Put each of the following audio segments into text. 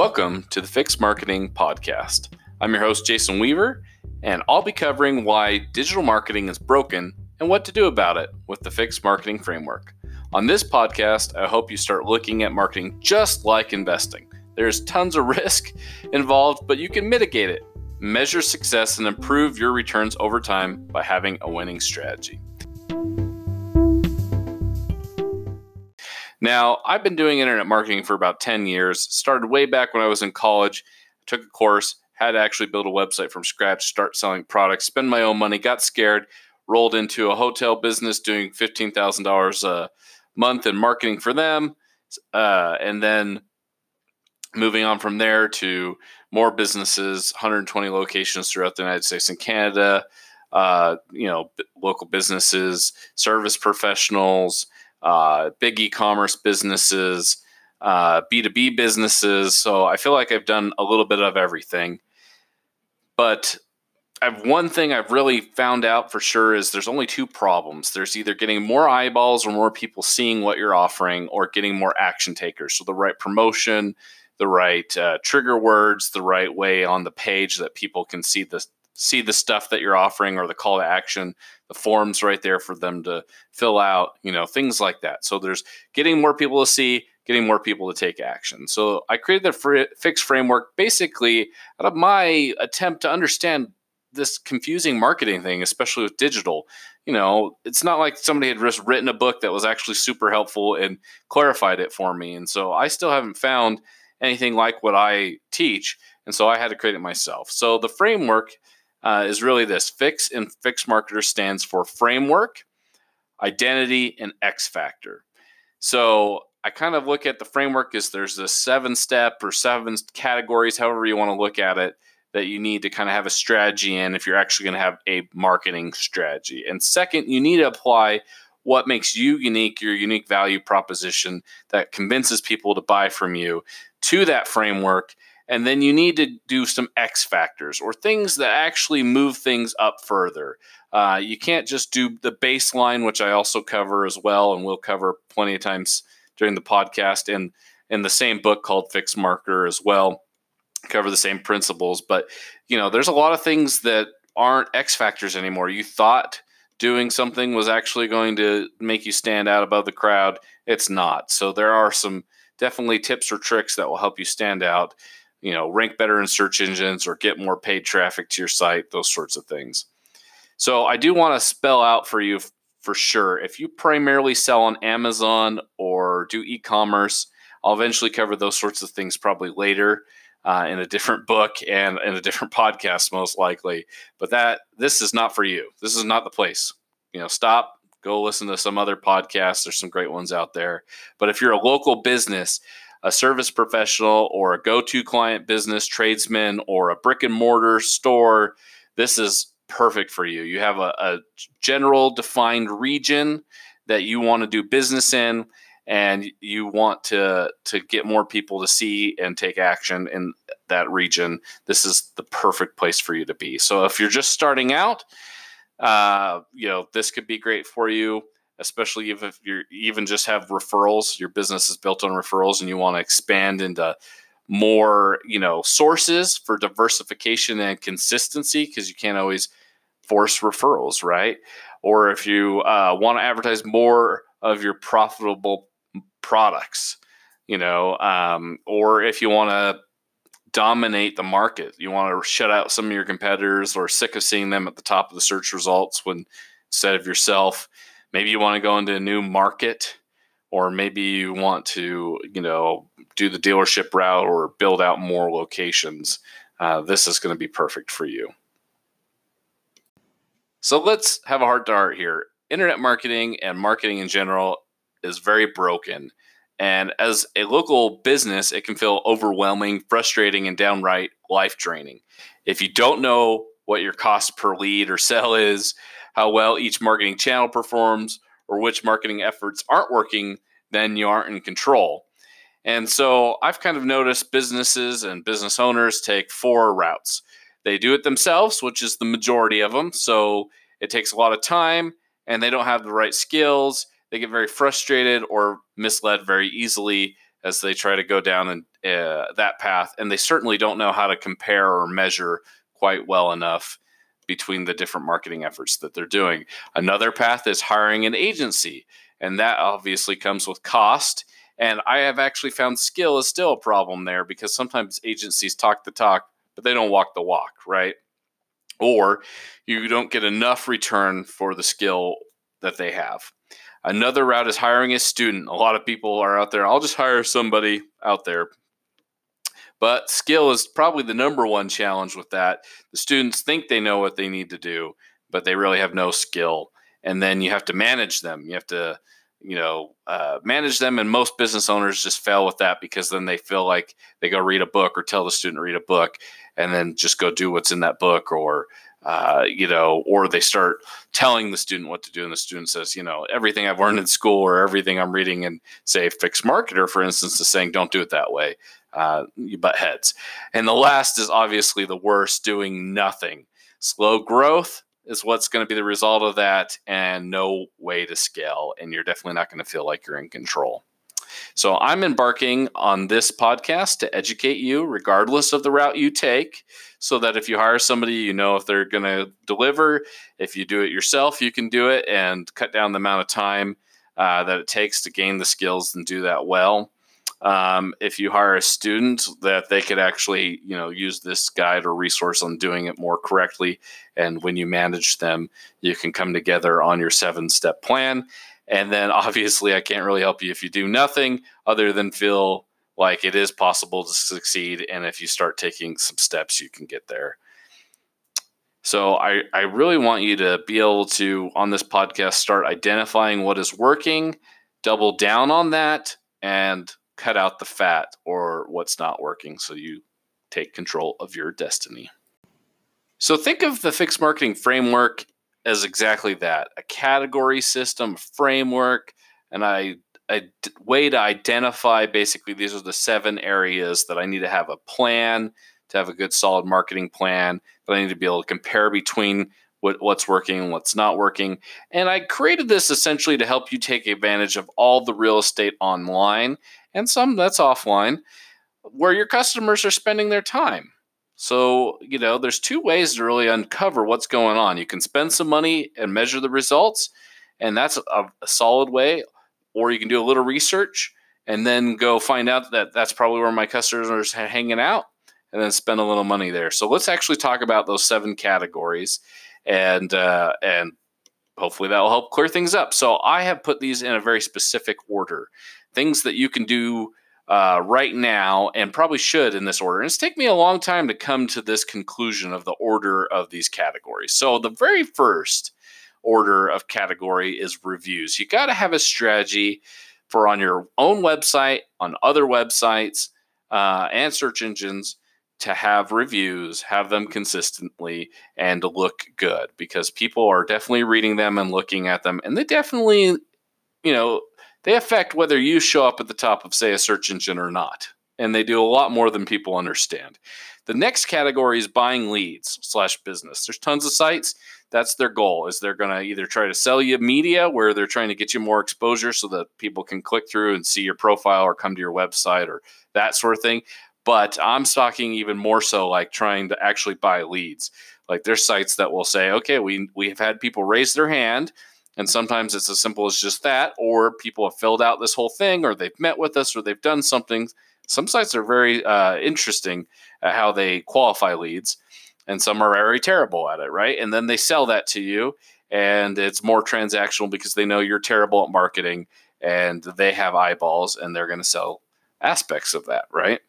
Welcome to the Fix Marketing Podcast. I'm your host, Jason Weaver, and I'll be covering why digital marketing is broken and what to do about it with the Fix Marketing Framework. On this podcast, I hope you start looking at marketing just like investing. There's tons of risk involved, but you can mitigate it, measure success, and improve your returns over time by having a winning strategy. Now, I've been doing internet marketing for about 10 years. Started way back when I was in college. Took a course, had to actually build a website from scratch, start selling products, spend my own money, got scared, rolled into a hotel business doing $15,000 a month in marketing for them. Uh, and then moving on from there to more businesses, 120 locations throughout the United States and Canada, uh, you know, local businesses, service professionals, uh, big e-commerce businesses, uh, B2B businesses. So I feel like I've done a little bit of everything. But I've one thing I've really found out for sure is there's only two problems. There's either getting more eyeballs or more people seeing what you're offering, or getting more action takers. So the right promotion, the right uh, trigger words, the right way on the page that people can see the see the stuff that you're offering or the call to action, the forms right there for them to fill out, you know, things like that. So there's getting more people to see, getting more people to take action. So I created the fr- fixed framework basically out of my attempt to understand this confusing marketing thing, especially with digital. You know, it's not like somebody had just written a book that was actually super helpful and clarified it for me. And so I still haven't found anything like what I teach. And so I had to create it myself. So the framework uh, is really this. Fix and fix marketer stands for framework identity and x factor. So i kind of look at the framework as there's a seven step or seven categories however you want to look at it that you need to kind of have a strategy in if you're actually going to have a marketing strategy. And second you need to apply what makes you unique your unique value proposition that convinces people to buy from you to that framework and then you need to do some X factors or things that actually move things up further. Uh, you can't just do the baseline, which I also cover as well, and we'll cover plenty of times during the podcast and in the same book called Fix Marketer as well. Cover the same principles, but you know, there's a lot of things that aren't X factors anymore. You thought doing something was actually going to make you stand out above the crowd. It's not. So there are some definitely tips or tricks that will help you stand out you know, rank better in search engines or get more paid traffic to your site, those sorts of things. So I do want to spell out for you for sure. If you primarily sell on Amazon or do e-commerce, I'll eventually cover those sorts of things probably later uh, in a different book and in a different podcast, most likely. But that this is not for you. This is not the place. You know, stop, go listen to some other podcasts. There's some great ones out there. But if you're a local business a service professional or a go to client business tradesman or a brick and mortar store, this is perfect for you. You have a, a general defined region that you want to do business in and you want to to get more people to see and take action in that region. This is the perfect place for you to be. So if you're just starting out uh, you know this could be great for you especially if you even just have referrals, your business is built on referrals and you want to expand into more, you know, sources for diversification and consistency because you can't always force referrals, right? Or if you uh, want to advertise more of your profitable products, you know, um, or if you want to dominate the market, you want to shut out some of your competitors or sick of seeing them at the top of the search results when instead of yourself maybe you want to go into a new market or maybe you want to you know do the dealership route or build out more locations. Uh, this is going to be perfect for you. So let's have a heart to heart here. Internet marketing and marketing in general is very broken and as a local business it can feel overwhelming frustrating and downright life draining if you don't know what your cost per lead or sell is how well each marketing channel performs or which marketing efforts aren't working, then you aren't in control. And so I've kind of noticed businesses and business owners take four routes. They do it themselves, which is the majority of them. So it takes a lot of time and they don't have the right skills. They get very frustrated or misled very easily as they try to go down and uh, that path, and they certainly don't know how to compare or measure quite well enough between the different marketing efforts that they're doing. Another path is hiring an agency, and that obviously comes with cost. And I have actually found skill is still a problem there because sometimes agencies talk the talk, but they don't walk the walk, right? Or you don't get enough return for the skill that they have. Another route is hiring a student. A lot of people are out there, I'll just hire somebody out there. But skill is probably the number one challenge with that. The students think they know what they need to do, but they really have no skill. And then you have to manage them. You have to, you know, uh, manage them. And most business owners just fail with that because then they feel like they go read a book or tell the student to read a book and then just go do what's in that book or uh, you know, or they start telling the student what to do, and the student says, you know, everything I've learned in school or everything I'm reading in, say, Fix Marketer, for instance, is saying, don't do it that way. Uh, you butt heads. And the last is obviously the worst, doing nothing. Slow growth is what's going to be the result of that, and no way to scale. And you're definitely not going to feel like you're in control. So I'm embarking on this podcast to educate you, regardless of the route you take, so that if you hire somebody, you know if they're going to deliver. If you do it yourself, you can do it and cut down the amount of time uh, that it takes to gain the skills and do that well. Um, if you hire a student, that they could actually, you know, use this guide or resource on doing it more correctly. And when you manage them, you can come together on your seven-step plan and then obviously, I can't really help you if you do nothing other than feel like it is possible to succeed. And if you start taking some steps, you can get there. So I, I really want you to be able to, on this podcast, start identifying what is working, double down on that, and cut out the fat or what's not working so you take control of your destiny. So think of the fixed marketing framework as exactly that a category system, framework, and I a way to identify basically these are the seven areas that I need to have a plan to have a good solid marketing plan that I need to be able to compare between what, what's working and what's not working. And I created this essentially to help you take advantage of all the real estate online and some that's offline where your customers are spending their time. So, you know, there's two ways to really uncover what's going on. You can spend some money and measure the results, and that's a, a solid way, or you can do a little research and then go find out that that's probably where my customers are hanging out and then spend a little money there. So let's actually talk about those seven categories and uh, and hopefully that will help clear things up. So I have put these in a very specific order. Things that you can do uh, right now and probably should in this order. And it's taken me a long time to come to this conclusion of the order of these categories. So the very first order of category is reviews. You got to have a strategy for on your own website, on other websites, uh, and search engines to have reviews, have them consistently, and look good because people are definitely reading them and looking at them, and they definitely, you know, they affect whether you show up at the top of, say, a search engine or not. And they do a lot more than people understand. The next category is buying leads slash business. There's tons of sites. That's their goal is they're going to either try to sell you media where they're trying to get you more exposure so that people can click through and see your profile or come to your website or that sort of thing. But I'm talking even more so like trying to actually buy leads. Like there's sites that will say, okay, we we've had people raise their hand and sometimes it's as simple as just that, or people have filled out this whole thing, or they've met with us, or they've done something. Some sites are very uh, interesting at how they qualify leads, and some are very terrible at it, right? And then they sell that to you, and it's more transactional because they know you're terrible at marketing and they have eyeballs and they're going to sell aspects of that, right?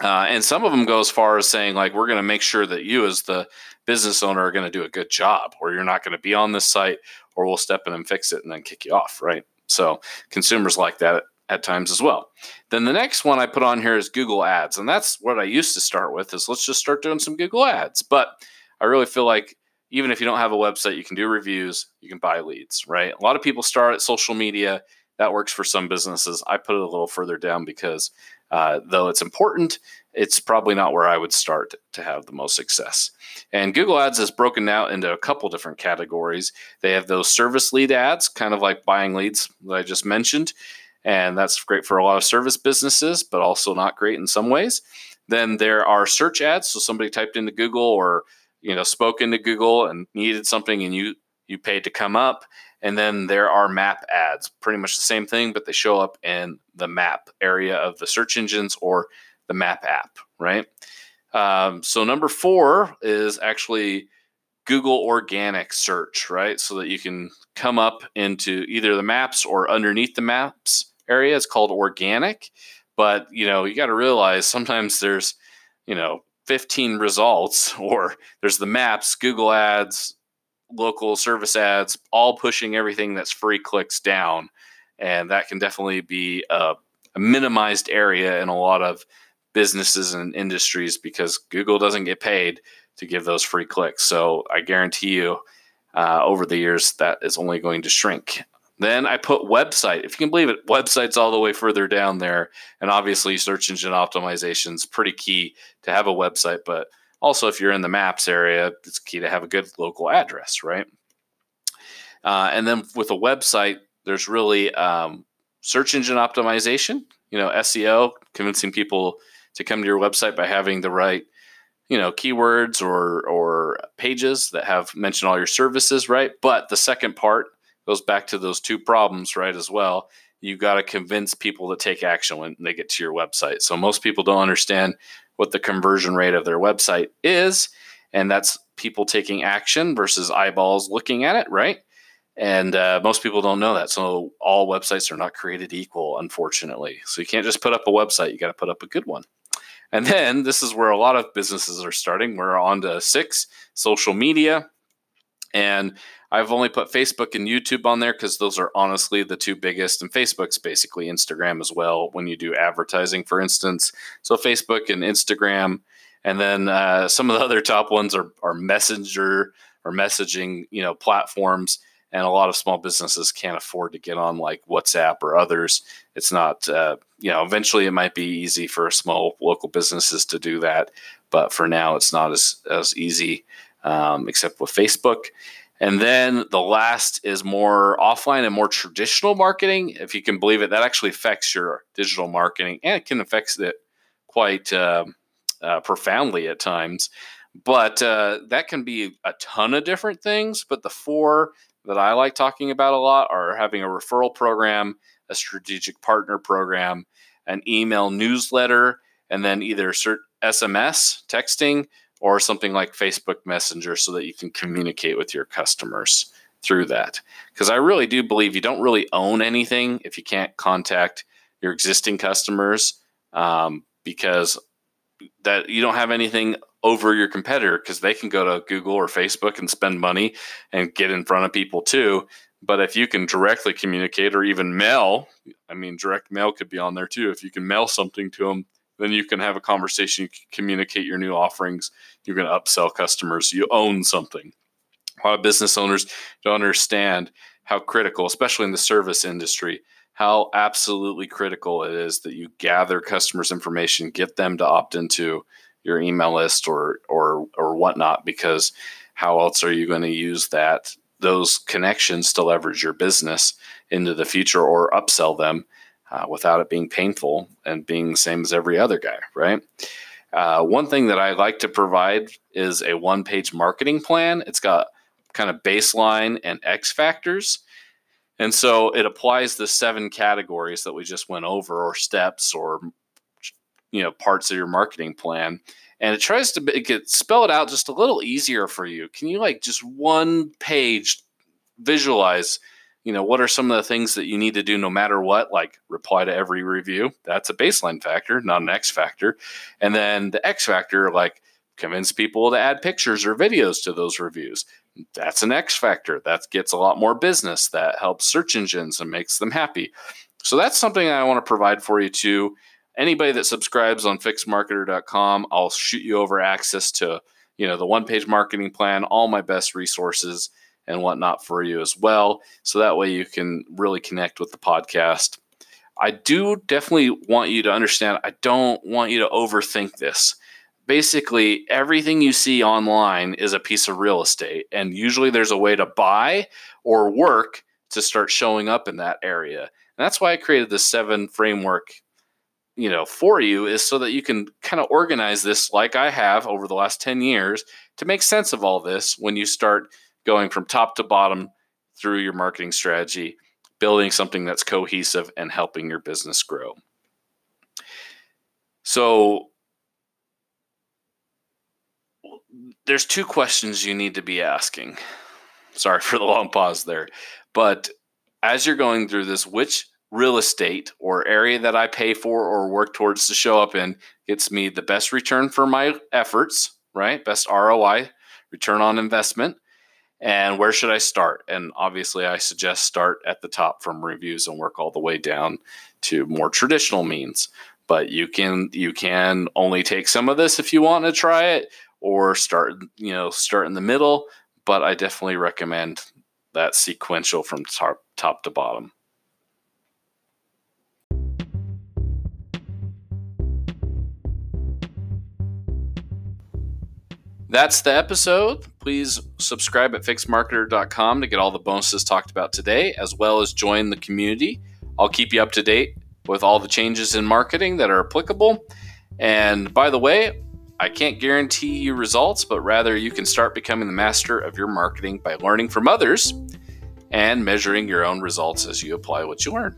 Uh, and some of them go as far as saying, like, we're going to make sure that you, as the business owner, are going to do a good job, or you're not going to be on this site, or we'll step in and fix it and then kick you off, right? So consumers like that at times as well. Then the next one I put on here is Google Ads, and that's what I used to start with. Is let's just start doing some Google Ads. But I really feel like even if you don't have a website, you can do reviews, you can buy leads, right? A lot of people start at social media. That works for some businesses. I put it a little further down because uh, though it's important, it's probably not where I would start to have the most success. And Google Ads is broken out into a couple different categories. They have those service lead ads, kind of like buying leads that I just mentioned. and that's great for a lot of service businesses, but also not great in some ways. Then there are search ads. So somebody typed into Google or you know spoke into Google and needed something, and you you paid to come up. And then there are map ads, pretty much the same thing, but they show up in the map area of the search engines or the map app, right? Um, so number four is actually Google organic search, right? So that you can come up into either the maps or underneath the maps area. It's called organic. But, you know, you got to realize sometimes there's, you know, 15 results or there's the maps, Google ads, local service ads, all pushing everything that's free clicks down. And that can definitely be a, a minimized area in a lot of businesses and industries because Google doesn't get paid to give those free clicks. So I guarantee you, uh, over the years, that is only going to shrink. Then I put website. If you can believe it, website's all the way further down there. And obviously, search engine optimization is pretty key to have a website. But also, if you're in the maps area, it's key to have a good local address, right? Uh, and then with a website, there's really um, search engine optimization, you know, SEO, convincing people to come to your website by having the right, you know, keywords or or pages that have mentioned all your services, right? But the second part goes back to those two problems, right, as well. You got to convince people to take action when they get to your website. So most people don't understand what the conversion rate of their website is, and that's people taking action versus eyeballs looking at it, right? And uh, most people don't know that. So all websites are not created equal, unfortunately. So you can't just put up a website, you got to put up a good one. And then this is where a lot of businesses are starting. We're on to six social media. And I've only put Facebook and YouTube on there because those are honestly the two biggest, and Facebook's basically Instagram as well when you do advertising, for instance. So Facebook and Instagram, and then uh, some of the other top ones are, are Messenger or messaging, you know, platforms. And a lot of small businesses can't afford to get on like WhatsApp or others. It's not, uh, you know, eventually it might be easy for small local businesses to do that, but for now it's not as as easy, um, except with Facebook. And then the last is more offline and more traditional marketing. If you can believe it, that actually affects your digital marketing and it can affect it quite uh, uh, profoundly at times. But uh, that can be a ton of different things. But the four that I like talking about a lot are having a referral program, a strategic partner program, an email newsletter, and then either SMS, texting, or something like Facebook Messenger so that you can communicate with your customers through that. Because I really do believe you don't really own anything if you can't contact your existing customers um, because that you don't have anything over your competitor because they can go to Google or Facebook and spend money and get in front of people too. But if you can directly communicate or even mail, I mean, direct mail could be on there too. If you can mail something to them then you can have a conversation, you can communicate your new offerings, you can upsell customers, you own something. A lot of business owners don't understand how critical, especially in the service industry, how absolutely critical it is that you gather customers' information, get them to opt into your email list or or or whatnot, because how else are you going to use that those connections to leverage your business into the future or upsell them uh, without it being painful and being the same as every other guy, right? Uh, one thing that I like to provide is a one page marketing plan. It's got kind of baseline and X factors. And so it applies the seven categories that we just went over, or steps, or you know parts of your marketing plan, and it tries to make it spell it out just a little easier for you. Can you like just one page visualize you know, what are some of the things that you need to do no matter what, like reply to every review? That's a baseline factor, not an X factor. And then the X factor, like convince people to add pictures or videos to those reviews. That's an X factor. That gets a lot more business. That helps search engines and makes them happy. So that's something I want to provide for you too. Anybody that subscribes on fixmarketer.com, I'll shoot you over access to, you know, the one-page marketing plan, all my best resources and whatnot for you as well. So that way you can really connect with the podcast. I do definitely want you to understand, I don't want you to overthink this. Basically, everything you see online is a piece of real estate, and usually there's a way to buy or work to start showing up in that area. And that's why I created the seven framework, you know, for you is so that you can kind of organize this like I have over the last 10 years to make sense of all this when you start going from top to bottom through your marketing strategy, building something that's cohesive and helping your business grow. So there's two questions you need to be asking. Sorry for the long pause there. But as you're going through this, which real estate or area that I pay for or work towards to show up in gets me the best return for my efforts, right? Best ROI, return on investment. And where should I start? And obviously, I suggest start at the top from reviews and work all the way down to more traditional means. But you can you can only take some of this if you want to try it, or start you know start in the middle but i definitely recommend that sequential from top, top to bottom That's the episode. Please subscribe at fixmarketer.com to get all the bonuses talked about today, as well as join the community. I'll keep you up to date with all the changes in marketing that are applicable. And by the way, I can't guarantee you results, but rather you can start becoming the master of your marketing by learning from others and measuring your own results as you apply what you learn.